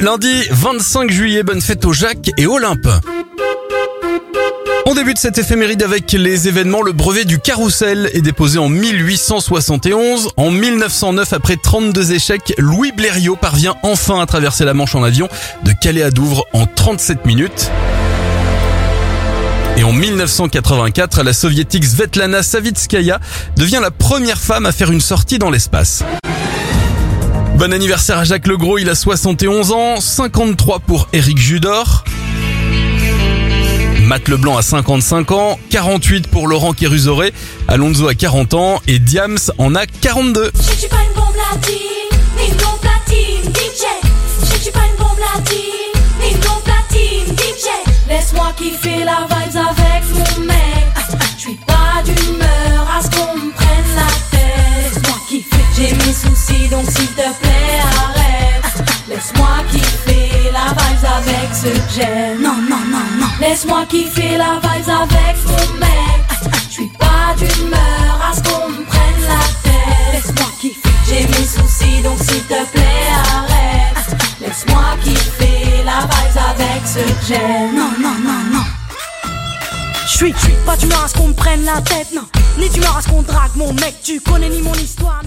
Lundi 25 juillet, bonne fête aux Jacques et Olympe. On débute cette éphéméride avec les événements. Le brevet du carrousel est déposé en 1871. En 1909, après 32 échecs, Louis Blériot parvient enfin à traverser la Manche en avion de Calais à Douvres en 37 minutes. Et en 1984, la soviétique Svetlana Savitskaya devient la première femme à faire une sortie dans l'espace. Bon anniversaire à Jacques Legros, il a 71 ans, 53 pour Eric Judor. Matt Leblanc a 55 ans, 48 pour Laurent Kérusoré, Alonso a 40 ans et Diams en a 42. Je suis donc s'il te plaît arrête. Laisse-moi kiffer la vibes avec ce que j'aime. Non, non, non, non. Laisse-moi kiffer la vibes avec mon mec. Je suis pas d'humeur à ce qu'on me prenne la tête. Laisse-moi kiffer, j'ai mes soucis donc s'il te plaît arrête. Laisse-moi kiffer la vibes avec ce que j'aime. Non, non, non, non. Je suis pas d'humeur à ce qu'on me prenne la tête, non. Ni d'humeur à ce qu'on drague mon mec, tu connais ni mon histoire.